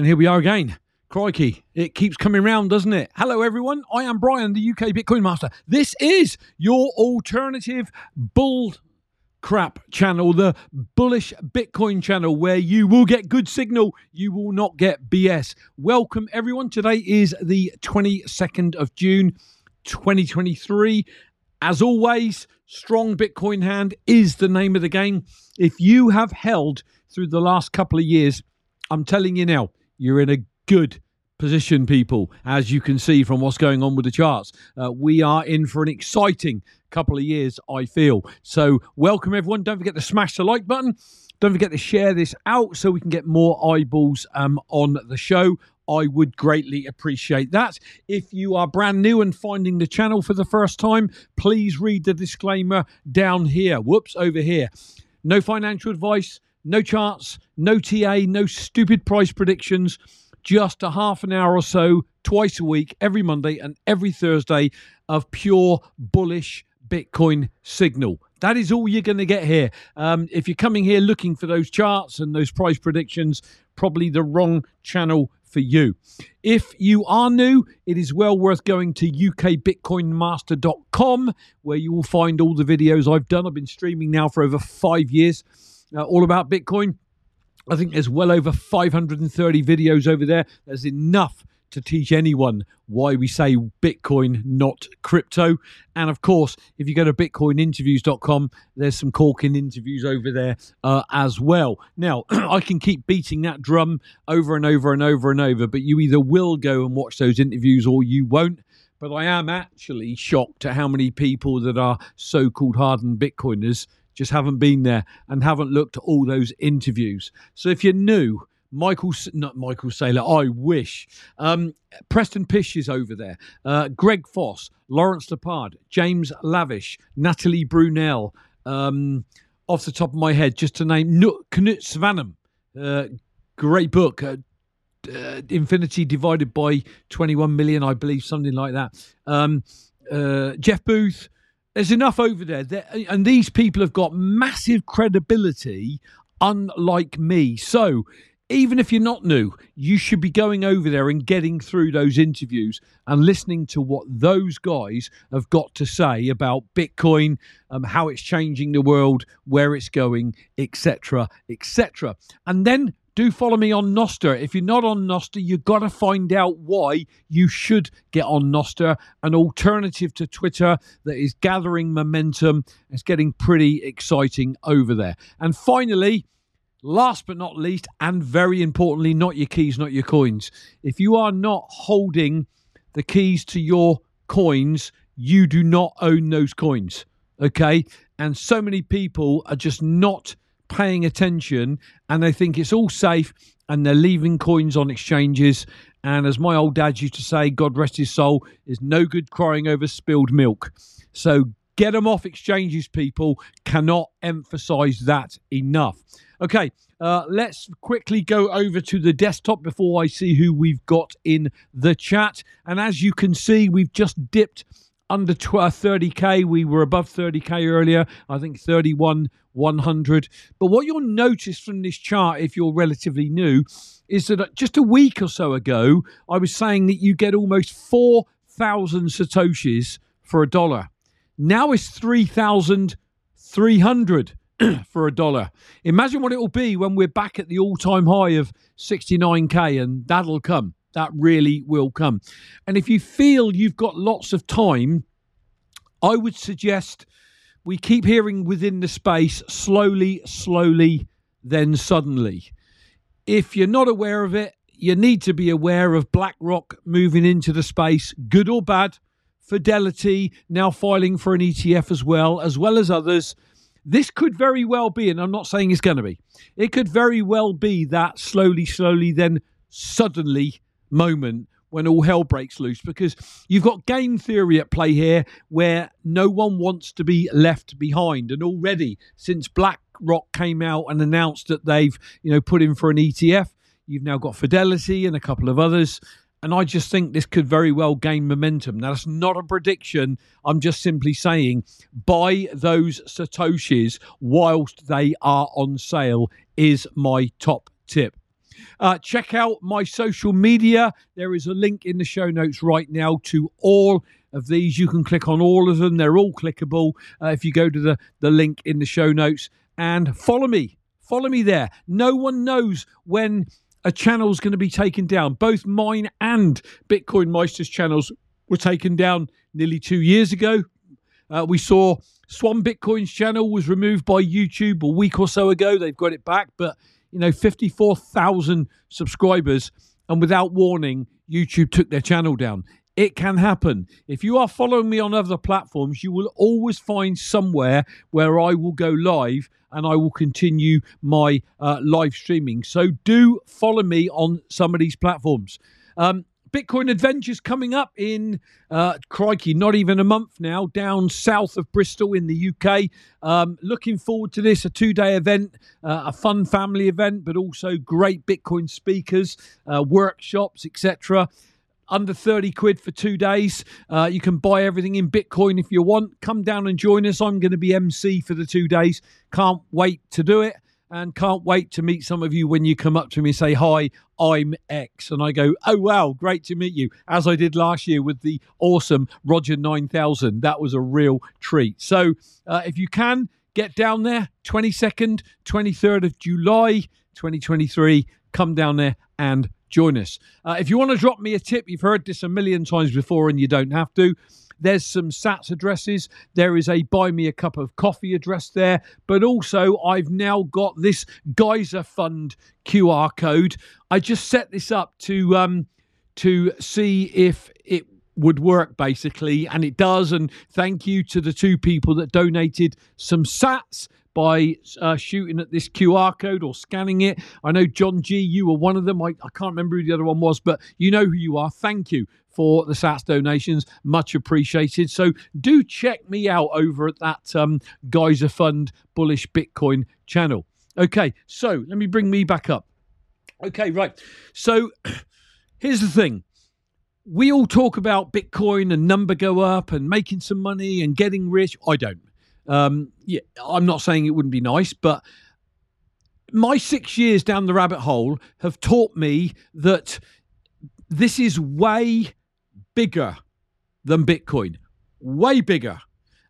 And here we are again. Crikey, it keeps coming round, doesn't it? Hello, everyone. I am Brian, the UK Bitcoin Master. This is your alternative bull crap channel, the bullish Bitcoin channel, where you will get good signal, you will not get BS. Welcome, everyone. Today is the 22nd of June, 2023. As always, strong Bitcoin hand is the name of the game. If you have held through the last couple of years, I'm telling you now, you're in a good position, people, as you can see from what's going on with the charts. Uh, we are in for an exciting couple of years, I feel. So, welcome everyone. Don't forget to smash the like button. Don't forget to share this out so we can get more eyeballs um, on the show. I would greatly appreciate that. If you are brand new and finding the channel for the first time, please read the disclaimer down here. Whoops, over here. No financial advice, no charts, no TA, no stupid price predictions just a half an hour or so twice a week, every Monday and every Thursday of pure bullish Bitcoin signal. That is all you're going to get here. Um, if you're coming here looking for those charts and those price predictions, probably the wrong channel for you. If you are new, it is well worth going to ukbitcoinmaster.com where you will find all the videos I've done. I've been streaming now for over five years, uh, all about Bitcoin. I think there's well over 530 videos over there. There's enough to teach anyone why we say Bitcoin, not crypto. And of course, if you go to bitcoininterviews.com, there's some corking interviews over there uh, as well. Now, I can keep beating that drum over and over and over and over, but you either will go and watch those interviews or you won't. But I am actually shocked at how many people that are so called hardened Bitcoiners just haven't been there and haven't looked at all those interviews. So if you're new, Michael, not Michael Saylor, I wish. Um, Preston Pysh is over there. Uh, Greg Foss, Lawrence Lepard, James Lavish, Natalie Brunell. Um, off the top of my head, just to name Knut Svanholm. Uh, great book. Uh, uh, Infinity divided by 21 million, I believe, something like that. Um, uh, Jeff Booth, there's enough over there. And these people have got massive credibility, unlike me. So, even if you're not new, you should be going over there and getting through those interviews and listening to what those guys have got to say about Bitcoin, um, how it's changing the world, where it's going, etc., etc. And then do follow me on Nostr. If you're not on Nostr, you've got to find out why you should get on Nostr, an alternative to Twitter that is gathering momentum. It's getting pretty exciting over there. And finally, last but not least, and very importantly, not your keys, not your coins. If you are not holding the keys to your coins, you do not own those coins. Okay. And so many people are just not paying attention and they think it's all safe and they're leaving coins on exchanges. And as my old dad used to say, God rest his soul, is no good crying over spilled milk. So get them off exchanges, people. Cannot emphasize that enough. Okay, uh, let's quickly go over to the desktop before I see who we've got in the chat. And as you can see, we've just dipped under 30k. Uh, we were above 30k earlier. I think 31 100. But what you'll notice from this chart, if you're relatively new, is that uh, just a week or so ago, I was saying that you get almost 4,000 Satoshis for a dollar. Now it's 3,300 for a dollar. Imagine what it will be when we're back at the all time high of 69k, and that'll come. That really will come. And if you feel you've got lots of time, I would suggest we keep hearing within the space slowly, slowly, then suddenly. If you're not aware of it, you need to be aware of BlackRock moving into the space, good or bad. Fidelity now filing for an ETF as well, as well as others. This could very well be, and I'm not saying it's going to be, it could very well be that slowly, slowly, then suddenly moment when all hell breaks loose because you've got game theory at play here where no one wants to be left behind and already since BlackRock came out and announced that they've you know put in for an ETF you've now got Fidelity and a couple of others and I just think this could very well gain momentum. Now, that's not a prediction. I'm just simply saying buy those Satoshis whilst they are on sale, is my top tip. Uh, check out my social media. There is a link in the show notes right now to all of these. You can click on all of them. They're all clickable uh, if you go to the, the link in the show notes and follow me. Follow me there. No one knows when a channel is going to be taken down. Both mine and Bitcoin Meister's channels were taken down nearly two years ago. Uh, we saw Swan Bitcoin's channel was removed by YouTube a week or so ago. They've got it back, but you know, 54,000 subscribers, and without warning, YouTube took their channel down. It can happen. If you are following me on other platforms, you will always find somewhere where I will go live and I will continue my uh, live streaming. So do follow me on some of these platforms. Um, Bitcoin Adventures coming up in, uh, crikey, not even a month now, down south of Bristol in the UK. Um, looking forward to this, a two day event, uh, a fun family event, but also great Bitcoin speakers, uh, workshops, etc under 30 quid for two days. Uh, you can buy everything in Bitcoin if you want. Come down and join us. I'm going to be MC for the two days. Can't wait to do it and can't wait to meet some of you when you come up to me and say, Hi, I'm X. And I go, Oh, wow, great to meet you. As I did last year with the awesome Roger 9000. That was a real treat. So uh, if you can, get down there, 22nd, 23rd of July, 2023. Come down there and join us. Uh, if you want to drop me a tip, you've heard this a million times before and you don't have to. There's some Sats addresses. There is a buy me a cup of coffee address there. But also, I've now got this Geyser Fund QR code. I just set this up to um, to see if it would work basically and it does and thank you to the two people that donated some sats by uh, shooting at this QR code or scanning it. I know, John G, you were one of them. I, I can't remember who the other one was, but you know who you are. Thank you for the SATS donations. Much appreciated. So do check me out over at that um, Geyser Fund Bullish Bitcoin channel. Okay, so let me bring me back up. Okay, right. So here's the thing we all talk about Bitcoin and number go up and making some money and getting rich. I don't. Um, yeah, I'm not saying it wouldn't be nice, but my six years down the rabbit hole have taught me that this is way bigger than Bitcoin, way bigger.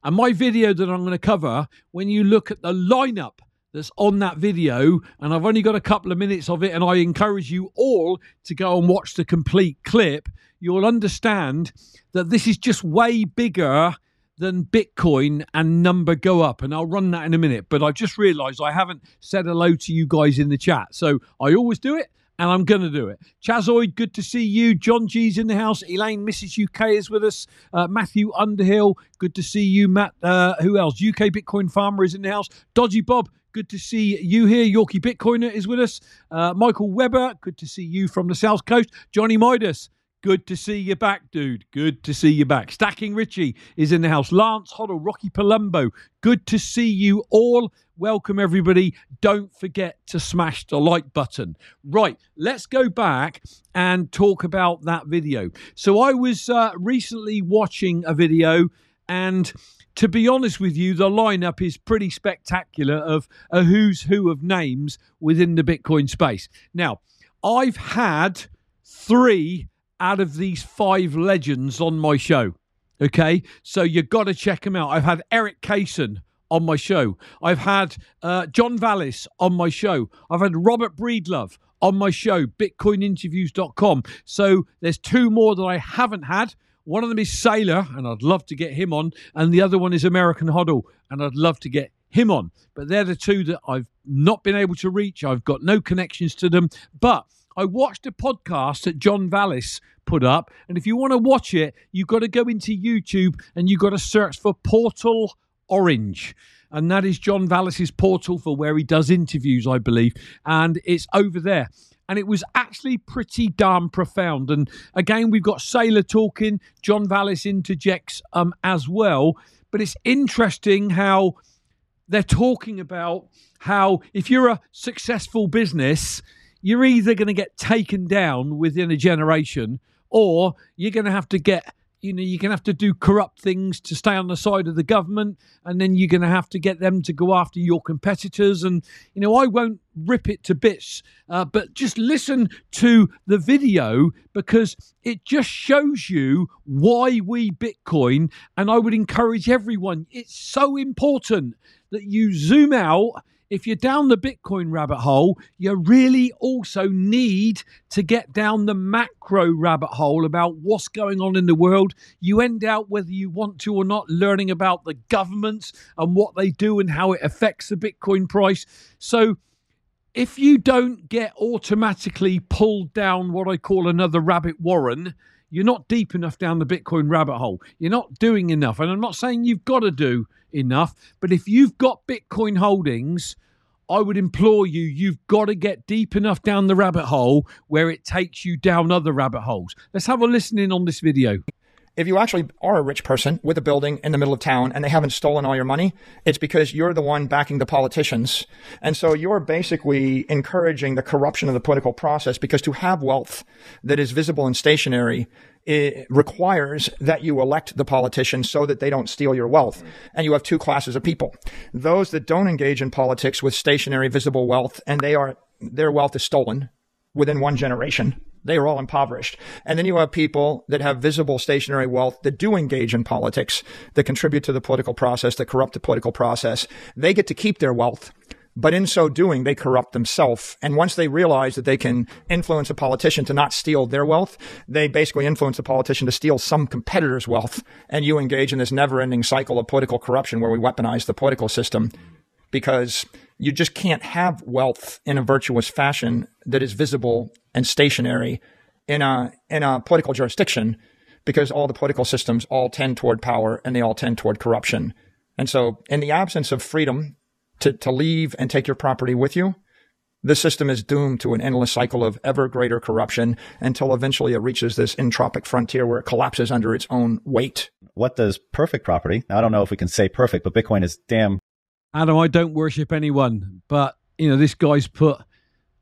And my video that I'm going to cover, when you look at the lineup that's on that video, and I've only got a couple of minutes of it, and I encourage you all to go and watch the complete clip, you'll understand that this is just way bigger than Bitcoin and number go up. And I'll run that in a minute. But I just realized I haven't said hello to you guys in the chat. So I always do it and I'm going to do it. Chazoid, good to see you. John G's in the house. Elaine, Mrs. UK is with us. Uh, Matthew Underhill, good to see you. Matt, uh, who else? UK Bitcoin Farmer is in the house. Dodgy Bob, good to see you here. Yorkie Bitcoiner is with us. Uh, Michael Weber, good to see you from the South Coast. Johnny Midas, Good to see you back, dude. Good to see you back. Stacking Richie is in the house. Lance Hoddle, Rocky Palumbo. Good to see you all. Welcome, everybody. Don't forget to smash the like button. Right, let's go back and talk about that video. So, I was uh, recently watching a video, and to be honest with you, the lineup is pretty spectacular of a who's who of names within the Bitcoin space. Now, I've had three out of these five legends on my show. Okay, so you got to check them out. I've had Erik Cason on my show. I've had uh, John Vallis on my show. I've had Robert Breedlove on my show, bitcoininterviews.com. So there's two more that I haven't had. One of them is Saylor, and I'd love to get him on. And the other one is American Hodl, and I'd love to get him on. But they're the two that I've not been able to reach. I've got no connections to them. But I watched a podcast that John Vallis put up, and if you want to watch it, you've got to go into YouTube and you've got to search for Portal Orange. And that is John Vallis's portal for where he does interviews, I believe. And it's over there. And it was actually pretty darn profound. And again, we've got Saylor talking, John Vallis interjects um, as well. But it's interesting how they're talking about how if you're a successful business, you're either going to get taken down within a generation or you're going to have to get you know, you're going to have to do corrupt things to stay on the side of the government, and then you're going to have to get them to go after your competitors. And, you know, I won't rip it to bits, uh, but just listen to the video because it just shows you why we Bitcoin. And I would encourage everyone, it's so important that you zoom out if you're down the Bitcoin rabbit hole, you really also need to get down the macro rabbit hole about what's going on in the world. You end out, whether you want to or not, learning about the governments and what they do and how it affects the Bitcoin price. So, if you don't get automatically pulled down what I call another rabbit warren, you're not deep enough down the Bitcoin rabbit hole. You're not doing enough. And I'm not saying you've got to do enough, but if you've got Bitcoin holdings, I would implore you, you've got to get deep enough down the rabbit hole where it takes you down other rabbit holes. Let's have a listen in on this video if you actually are a rich person with a building in the middle of town and they haven't stolen all your money, it's because you're the one backing the politicians. And so you're basically encouraging the corruption of the political process because to have wealth that is visible and stationary it requires that you elect the politicians so that they don't steal your wealth. And you have two classes of people. Those that don't engage in politics with stationary visible wealth and they are, their wealth is stolen within one generation they are all impoverished. And then you have people that have visible stationary wealth that do engage in politics, that contribute to the political process, that corrupt the political process. They get to keep their wealth. But in so doing, they corrupt themselves. And once they realize that they can influence a politician to not steal their wealth, they basically influence the politician to steal some competitor's wealth. And you engage in this never ending cycle of political corruption where we weaponize the political system because you just can't have wealth in a virtuous fashion that is visible and stationary in a in a political jurisdiction because all the political systems all tend toward power and they all tend toward corruption. And so in the absence of freedom to, to leave and take your property with you, the system is doomed to an endless cycle of ever greater corruption until eventually it reaches this entropic frontier where it collapses under its own weight. What does perfect property? I don't know if we can say perfect, but Bitcoin is damn Adam, I don't worship anyone, but you know this guy's put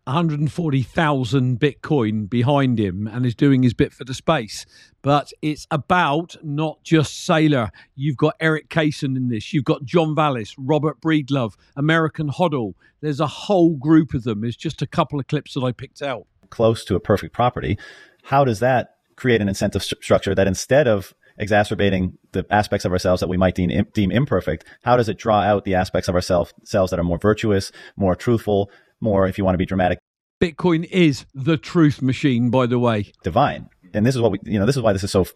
140,000 Bitcoin behind him and is doing his bit for the space. But it's about not just Saylor. You've got Erik Cason in this. You've got John Vallis, Robert Breedlove, American Hodl. There's a whole group of them. It's just a couple of clips that I picked out. Close to a perfect property. How does that create an incentive st- structure that instead of exacerbating the aspects of ourselves that we might deem, deem imperfect, how does it draw out the aspects of ourselves selves that are more virtuous, more truthful, more, if you want to be dramatic? Bitcoin is the truth machine, by the way. Divine. And this is what we, you know, this is why this is so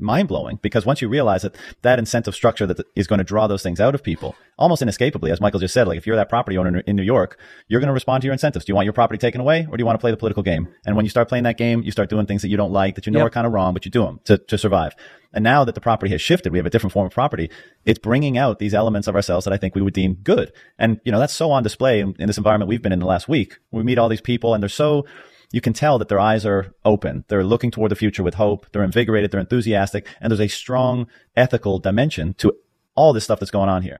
mind blowing because once you realize that that incentive structure that is going to draw those things out of people almost inescapably, as Michael just said, like if you're that property owner in New York, you're going to respond to your incentives. Do you want your property taken away or do you want to play the political game? And when you start playing that game, you start doing things that you don't like, that you know yep. are kind of wrong, but you do them to, to survive. And now that the property has shifted, we have a different form of property. It's bringing out these elements of ourselves that I think we would deem good. And, you know, that's so on display in, in this environment we've been in the last week. We meet all these people and they're so, you can tell that their eyes are open. They're looking toward the future with hope. They're invigorated. They're enthusiastic. And there's a strong ethical dimension to all this stuff that's going on here.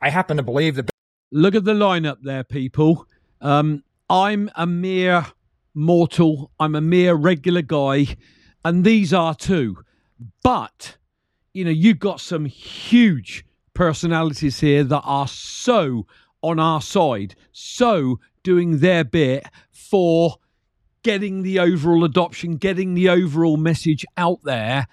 I happen to believe that. Look at the lineup there, people. Um, I'm a mere mortal. I'm a mere regular guy. And these are too. But, you know, you've got some huge personalities here that are so on our side, so doing their bit for getting the overall adoption, getting the overall message out there.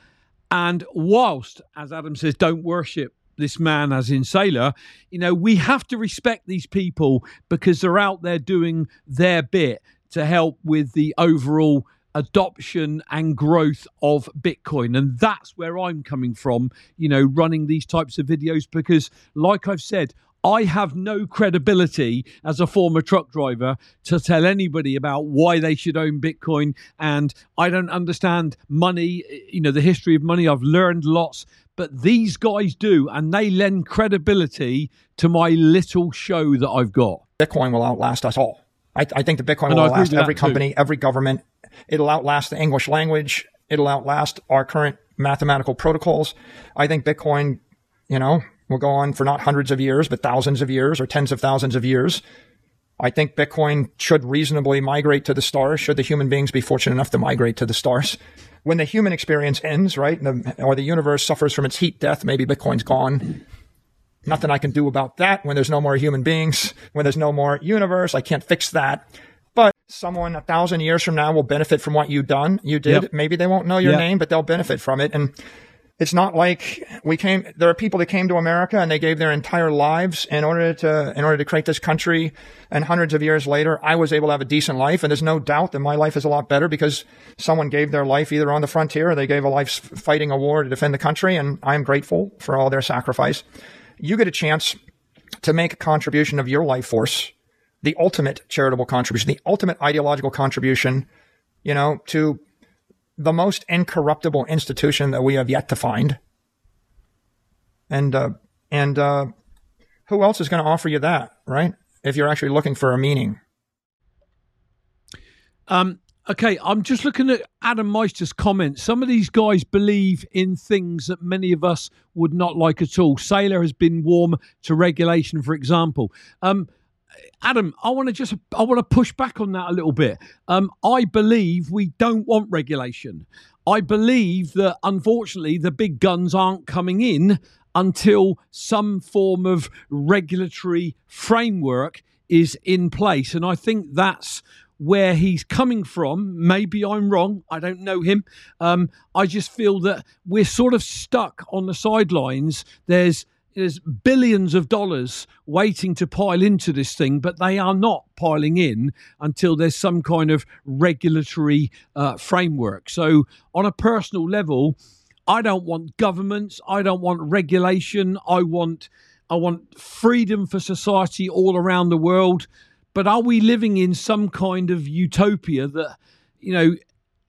And whilst, as Adam says, don't worship this man as in Saylor, you know, we have to respect these people because they're out there doing their bit to help with the overall adoption and growth of Bitcoin. And that's where I'm coming from, you know, running these types of videos because, like I've said, I have no credibility as a former truck driver to tell anybody about why they should own Bitcoin. And I don't understand money, you know, the history of money. I've learned lots, but these guys do. And they lend credibility to my little show that I've got. Bitcoin will outlast us all. I, I think the Bitcoin will outlast every company, too. every government. It'll outlast the English language. It'll outlast our current mathematical protocols. I think Bitcoin, you know, will go on for not hundreds of years, but thousands of years or tens of thousands of years. I think Bitcoin should reasonably migrate to the stars, should the human beings be fortunate enough to migrate to the stars. When the human experience ends, right, the, or the universe suffers from its heat death, maybe Bitcoin's gone. Nothing I can do about that when there's no more human beings, when there's no more universe. I can't fix that. But someone a thousand years from now will benefit from what you've done. You did. Yep. Maybe they won't know your Yep. name, but they'll benefit from it. And it's not like we came there are people that came to america and they gave their entire lives in order to in order to create this country. And hundreds of years later i was able to have a decent life. And there's no doubt that my life is a lot better because someone gave their life either on the frontier or they gave a life fighting a war to defend the country. And i'm grateful for all their sacrifice. You get a chance to make a contribution of your life force the ultimate charitable contribution the ultimate ideological contribution you know to the most incorruptible institution that we have yet to find. And uh, and uh, who else is going to offer you that, right? If you're actually looking for a meaning. Um, okay, I'm just looking at Adam Meister's comments. Some of these guys believe in things that many of us would not like at all. Saylor has been warm to regulation, for example. Um, Adam, I want to just I want to push back on that a little bit. Um, I believe we don't want regulation. I believe that unfortunately the big guns aren't coming in until some form of regulatory framework is in place, and I think that's where he's coming from. Maybe I'm wrong. I don't know him. Um, I just feel that we're sort of stuck on the sidelines. There's there's billions of dollars waiting to pile into this thing, but they are not piling in until there's some kind of regulatory uh, framework. So, on a personal level, I don't want governments. I don't want regulation. I want I want freedom for society all around the world. But are we living in some kind of utopia that you know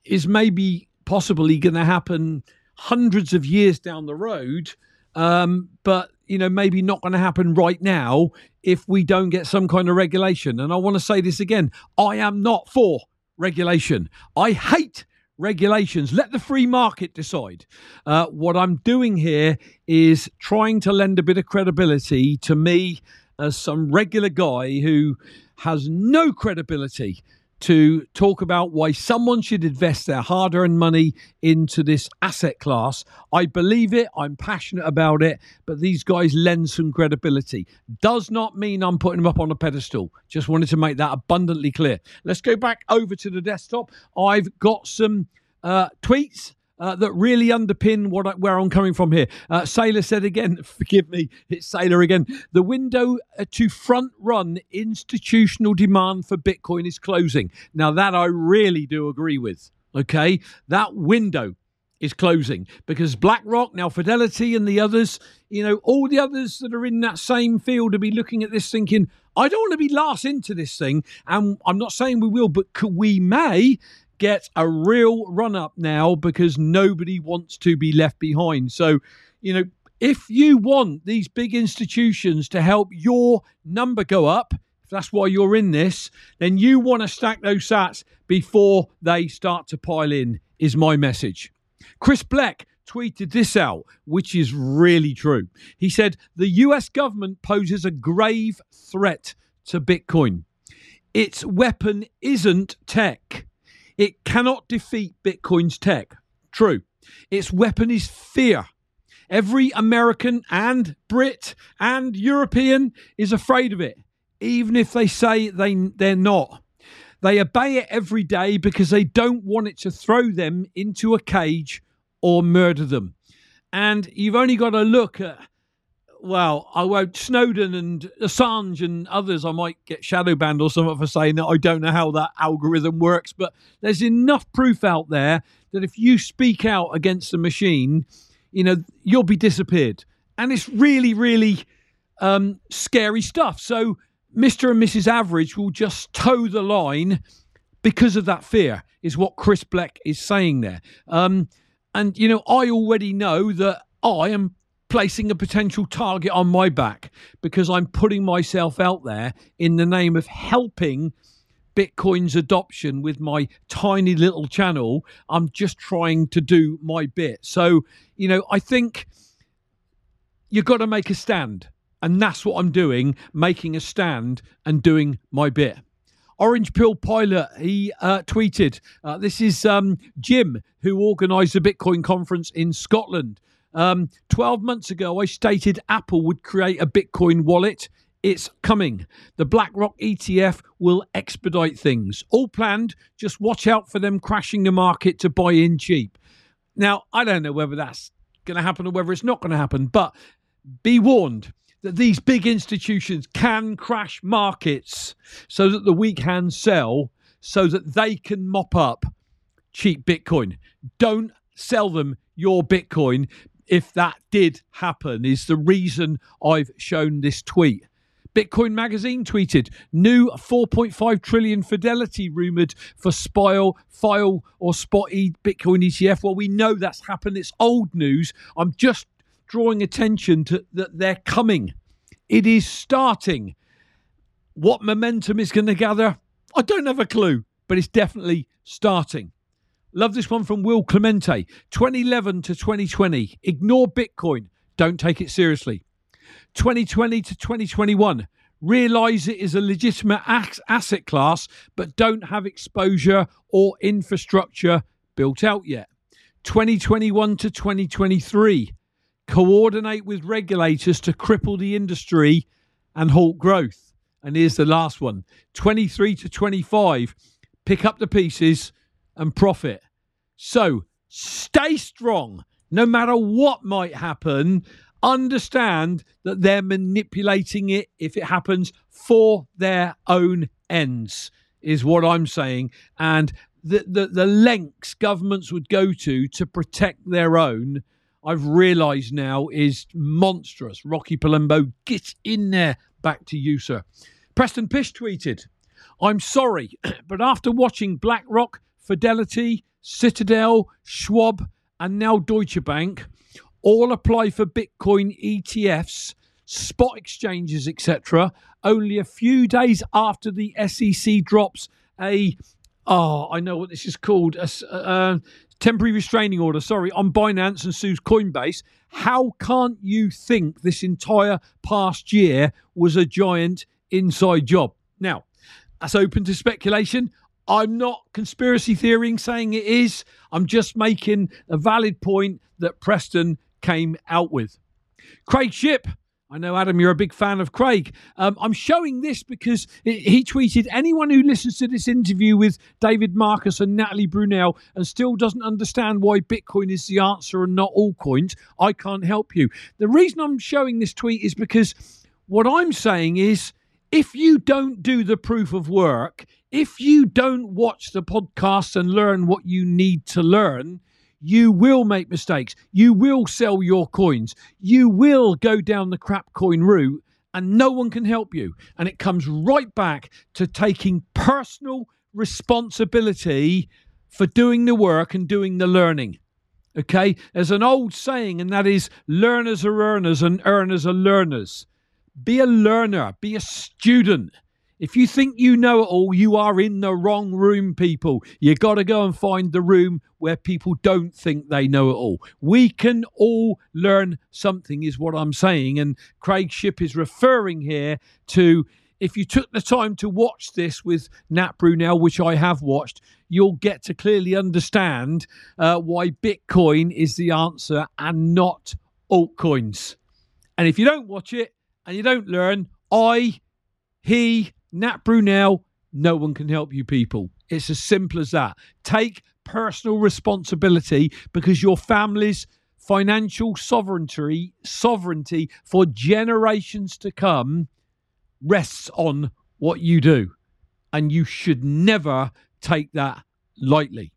is maybe possibly going to happen hundreds of years down the road? Um, but you know maybe not going to happen right now if we don't get some kind of regulation. And i want to say this again i am not for regulation. I hate regulations. Let the free market decide. Uh, what i'm doing here is trying to lend a bit of credibility to me as some regular guy who has no credibility to talk about why someone should invest their hard earned money into this asset class. I believe it, I'm passionate about it, but these guys lend some credibility. Does not mean I'm putting them up on a pedestal. Just wanted to make that abundantly clear. Let's go back over to the desktop. I've got some uh, tweets uh, that really underpin what I, where I'm coming from here. Uh, Saylor said again, forgive me, it's Saylor again. The window uh, to front run institutional demand for Bitcoin is closing. Now, that I really do agree with. Okay, that window is closing because BlackRock, now Fidelity, and the others, you know, all the others that are in that same field to be looking at this thinking, I don't want to be last into this thing. And I'm not saying we will, but we may get a real run up now because nobody wants to be left behind. So, you know, if you want these big institutions to help your number go up, if that's why you're in this, then you want to stack those sats before they start to pile in, is my message. Chris Black tweeted this out, which is really true. He said, The US government poses a grave threat to Bitcoin. Its weapon isn't tech. It cannot defeat Bitcoin's tech. True. Its weapon is fear. Every American and Brit and European is afraid of it, even if they say they, they're not. They obey it every day because they don't want it to throw them into a cage or murder them. And you've only got to look at, well, I won't, Snowden and Assange and others, I might get shadow banned or something for saying that. I don't know how that algorithm works, but there's enough proof out there that if you speak out against the machine, you know, you'll be disappeared. And it's really, really um, scary stuff. So Mr. and Mrs. Average will just toe the line because of that fear, is what Chris Black is saying there. Um, and, you know, I already know that I am placing a potential target on my back because I'm putting myself out there in the name of helping Bitcoin's adoption with my tiny little channel. I'm just trying to do my bit. So, you know, I think you've got to make a stand. And that's what I'm doing, making a stand and doing my bit. Orange Pill Pilot, he uh, tweeted, uh, this is um, Jim, who organised the Bitcoin conference in Scotland. Um, 12 months ago, I stated Apple would create a Bitcoin wallet. It's coming. The BlackRock ETF will expedite things. All planned. Just watch out for them crashing the market to buy in cheap. Now, I don't know whether that's going to happen or whether it's not going to happen, but be warned that these big institutions can crash markets so that the weak hands sell so that they can mop up cheap Bitcoin. Don't sell them your Bitcoin if that did happen, is the reason I've shown this tweet. Bitcoin Magazine tweeted new 4.5 trillion fidelity rumored for Spile, File, or Spot Bitcoin ETF. Well, we know that's happened. It's old news. I'm just drawing attention to that they're coming. It is starting. What momentum is going to gather? I don't have a clue, but it's definitely starting. Love this one from Will Clemente 2011 to 2020. Ignore Bitcoin. Don't take it seriously. 2020 to 2021. Realize it is a legitimate asset class, but don't have exposure or infrastructure built out yet. 2021 to 2023. Coordinate with regulators to cripple the industry and halt growth. And here's the last one 23 to 25. Pick up the pieces and profit. So stay strong. No matter what might happen understand that they're manipulating it if it happens for their own ends is what i'm saying. And the, the, the lengths governments would go to to protect their own i've realized now is monstrous. Rocky palumbo get in there. Back to you sir. Preston Pysh tweeted i'm sorry but after watching blackrock fidelity citadel schwab and now deutsche bank all apply for Bitcoin ETFs, spot exchanges, etc. Only a few days after the SEC drops a, oh, I know what this is called, a, a uh, uh, temporary restraining order, sorry, on Binance and sues Coinbase. How can't you think this entire past year was a giant inside job? Now, that's open to speculation. I'm not conspiracy theorying saying it is. I'm just making a valid point that Preston came out with. Craig Ship. I know, Adam, you're a big fan of Craig. Um, I'm showing this because he tweeted anyone who listens to this interview with David Marcus and Natalie Brunell and still doesn't understand why Bitcoin is the answer and not all coins, I can't help you. The reason I'm showing this tweet is because what I'm saying is if you don't do the proof of work, if you don't watch the podcasts and learn what you need to learn, you will make mistakes. You will sell your coins. You will go down the crap coin route, and no one can help you. And it comes right back to taking personal responsibility for doing the work and doing the learning. Okay? There's an old saying, and that is learners are earners and earners are learners. Be a learner, be a student. If you think you know it all, you are in the wrong room, people. You got to go and find the room where people don't think they know it all. We can all learn something, is what I'm saying. And Craig Ship is referring here to if you took the time to watch this with Nat Brunell, which I have watched, you'll get to clearly understand uh, why Bitcoin is the answer and not altcoins. And if you don't watch it and you don't learn, I, he, Nat Brunell, no one can help you, people. It's as simple as that. Take personal responsibility because your family's financial sovereignty, sovereignty for generations to come rests on what you do. And you should never take that lightly.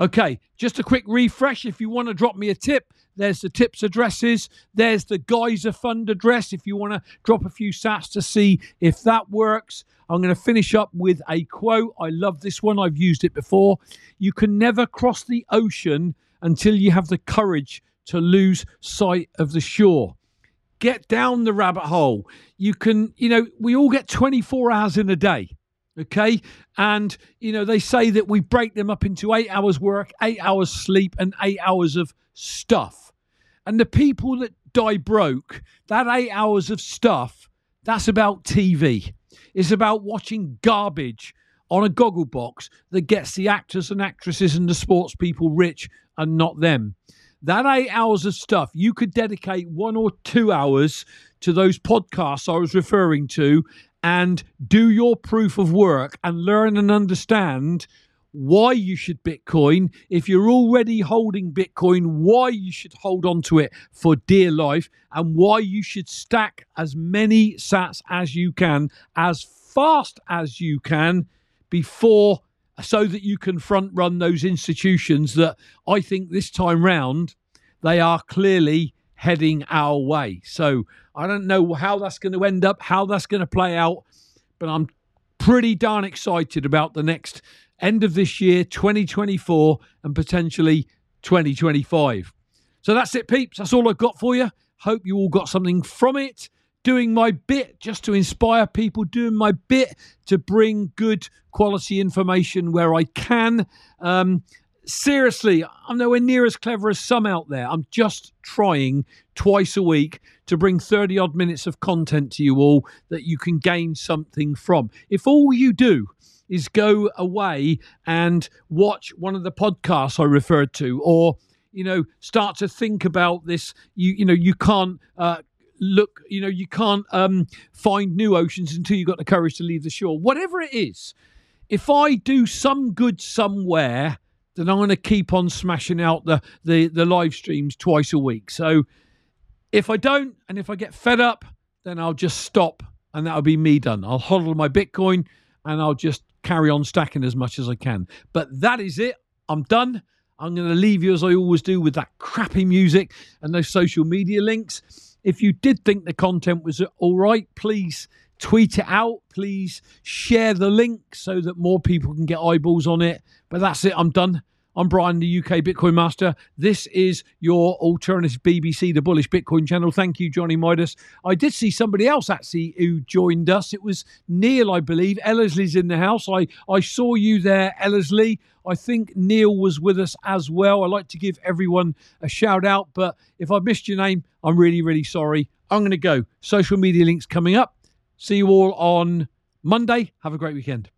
Okay, just a quick refresh. If you want to drop me a tip, there's the tips addresses. There's the Geyser Fund address if you want to drop a few sats to see if that works. I'm going to finish up with a quote. I love this one. I've used it before. You can never cross the ocean until you have the courage to lose sight of the shore. Get down the rabbit hole. You can, you know, we all get 24 hours in a day. Okay. And, you know, they say that we break them up into eight hours work, eight hours sleep, and eight hours of stuff. And the people that die broke, that eight hours of stuff, that's about TV. It's about watching garbage on a goggle box that gets the actors and actresses and the sports people rich and not them. That eight hours of stuff, you could dedicate one or two hours to those podcasts I was referring to and do your proof of work and learn and understand why you should Bitcoin. If you're already holding Bitcoin, why you should hold on to it for dear life and why you should stack as many sats as you can, as fast as you can before so that you can front run those institutions that I think this time round they are clearly heading our way. So I don't know how that's going to end up, how that's going to play out, but I'm pretty darn excited about the next end of this year, 2024, and potentially 2025. So that's it, peeps. That's all I've got for you. Hope you all got something from it. Doing my bit just to inspire people, doing my bit to bring good quality information where I can. Um, seriously, I'm nowhere near as clever as some out there. I'm just trying twice a week to bring 30 odd minutes of content to you all that you can gain something from. If all you do is go away and watch one of the podcasts I referred to, or you know, start to think about this. You you know, you can't uh, look. You know, you can't um, find new oceans until you've got the courage to leave the shore. Whatever it is, if I do some good somewhere, then I'm going to keep on smashing out the the the live streams twice a week. So if I don't, and if I get fed up, then I'll just stop, and that'll be me done. I'll hodl my Bitcoin, and I'll just carry on stacking as much as I can. But that is it. I'm done. I'm going to leave you as I always do with that crappy music and those social media links. If you did think the content was all right, please tweet it out. Please share the link so that more people can get eyeballs on it. But that's it. I'm done. I'm Brian, the UK Bitcoin Master. This is your alternative BBC, the Bullish Bitcoin channel. Thank you, Johnny Midas. I did see somebody else actually who joined us. It was Neil, I believe. Ellersly's in the house. I, I saw you there, Ellersly. I think Neil was with us as well. I like to give everyone a shout out, but if I missed your name, I'm really, really sorry. I'm going to go. Social media links coming up. See you all on Monday. Have a great weekend.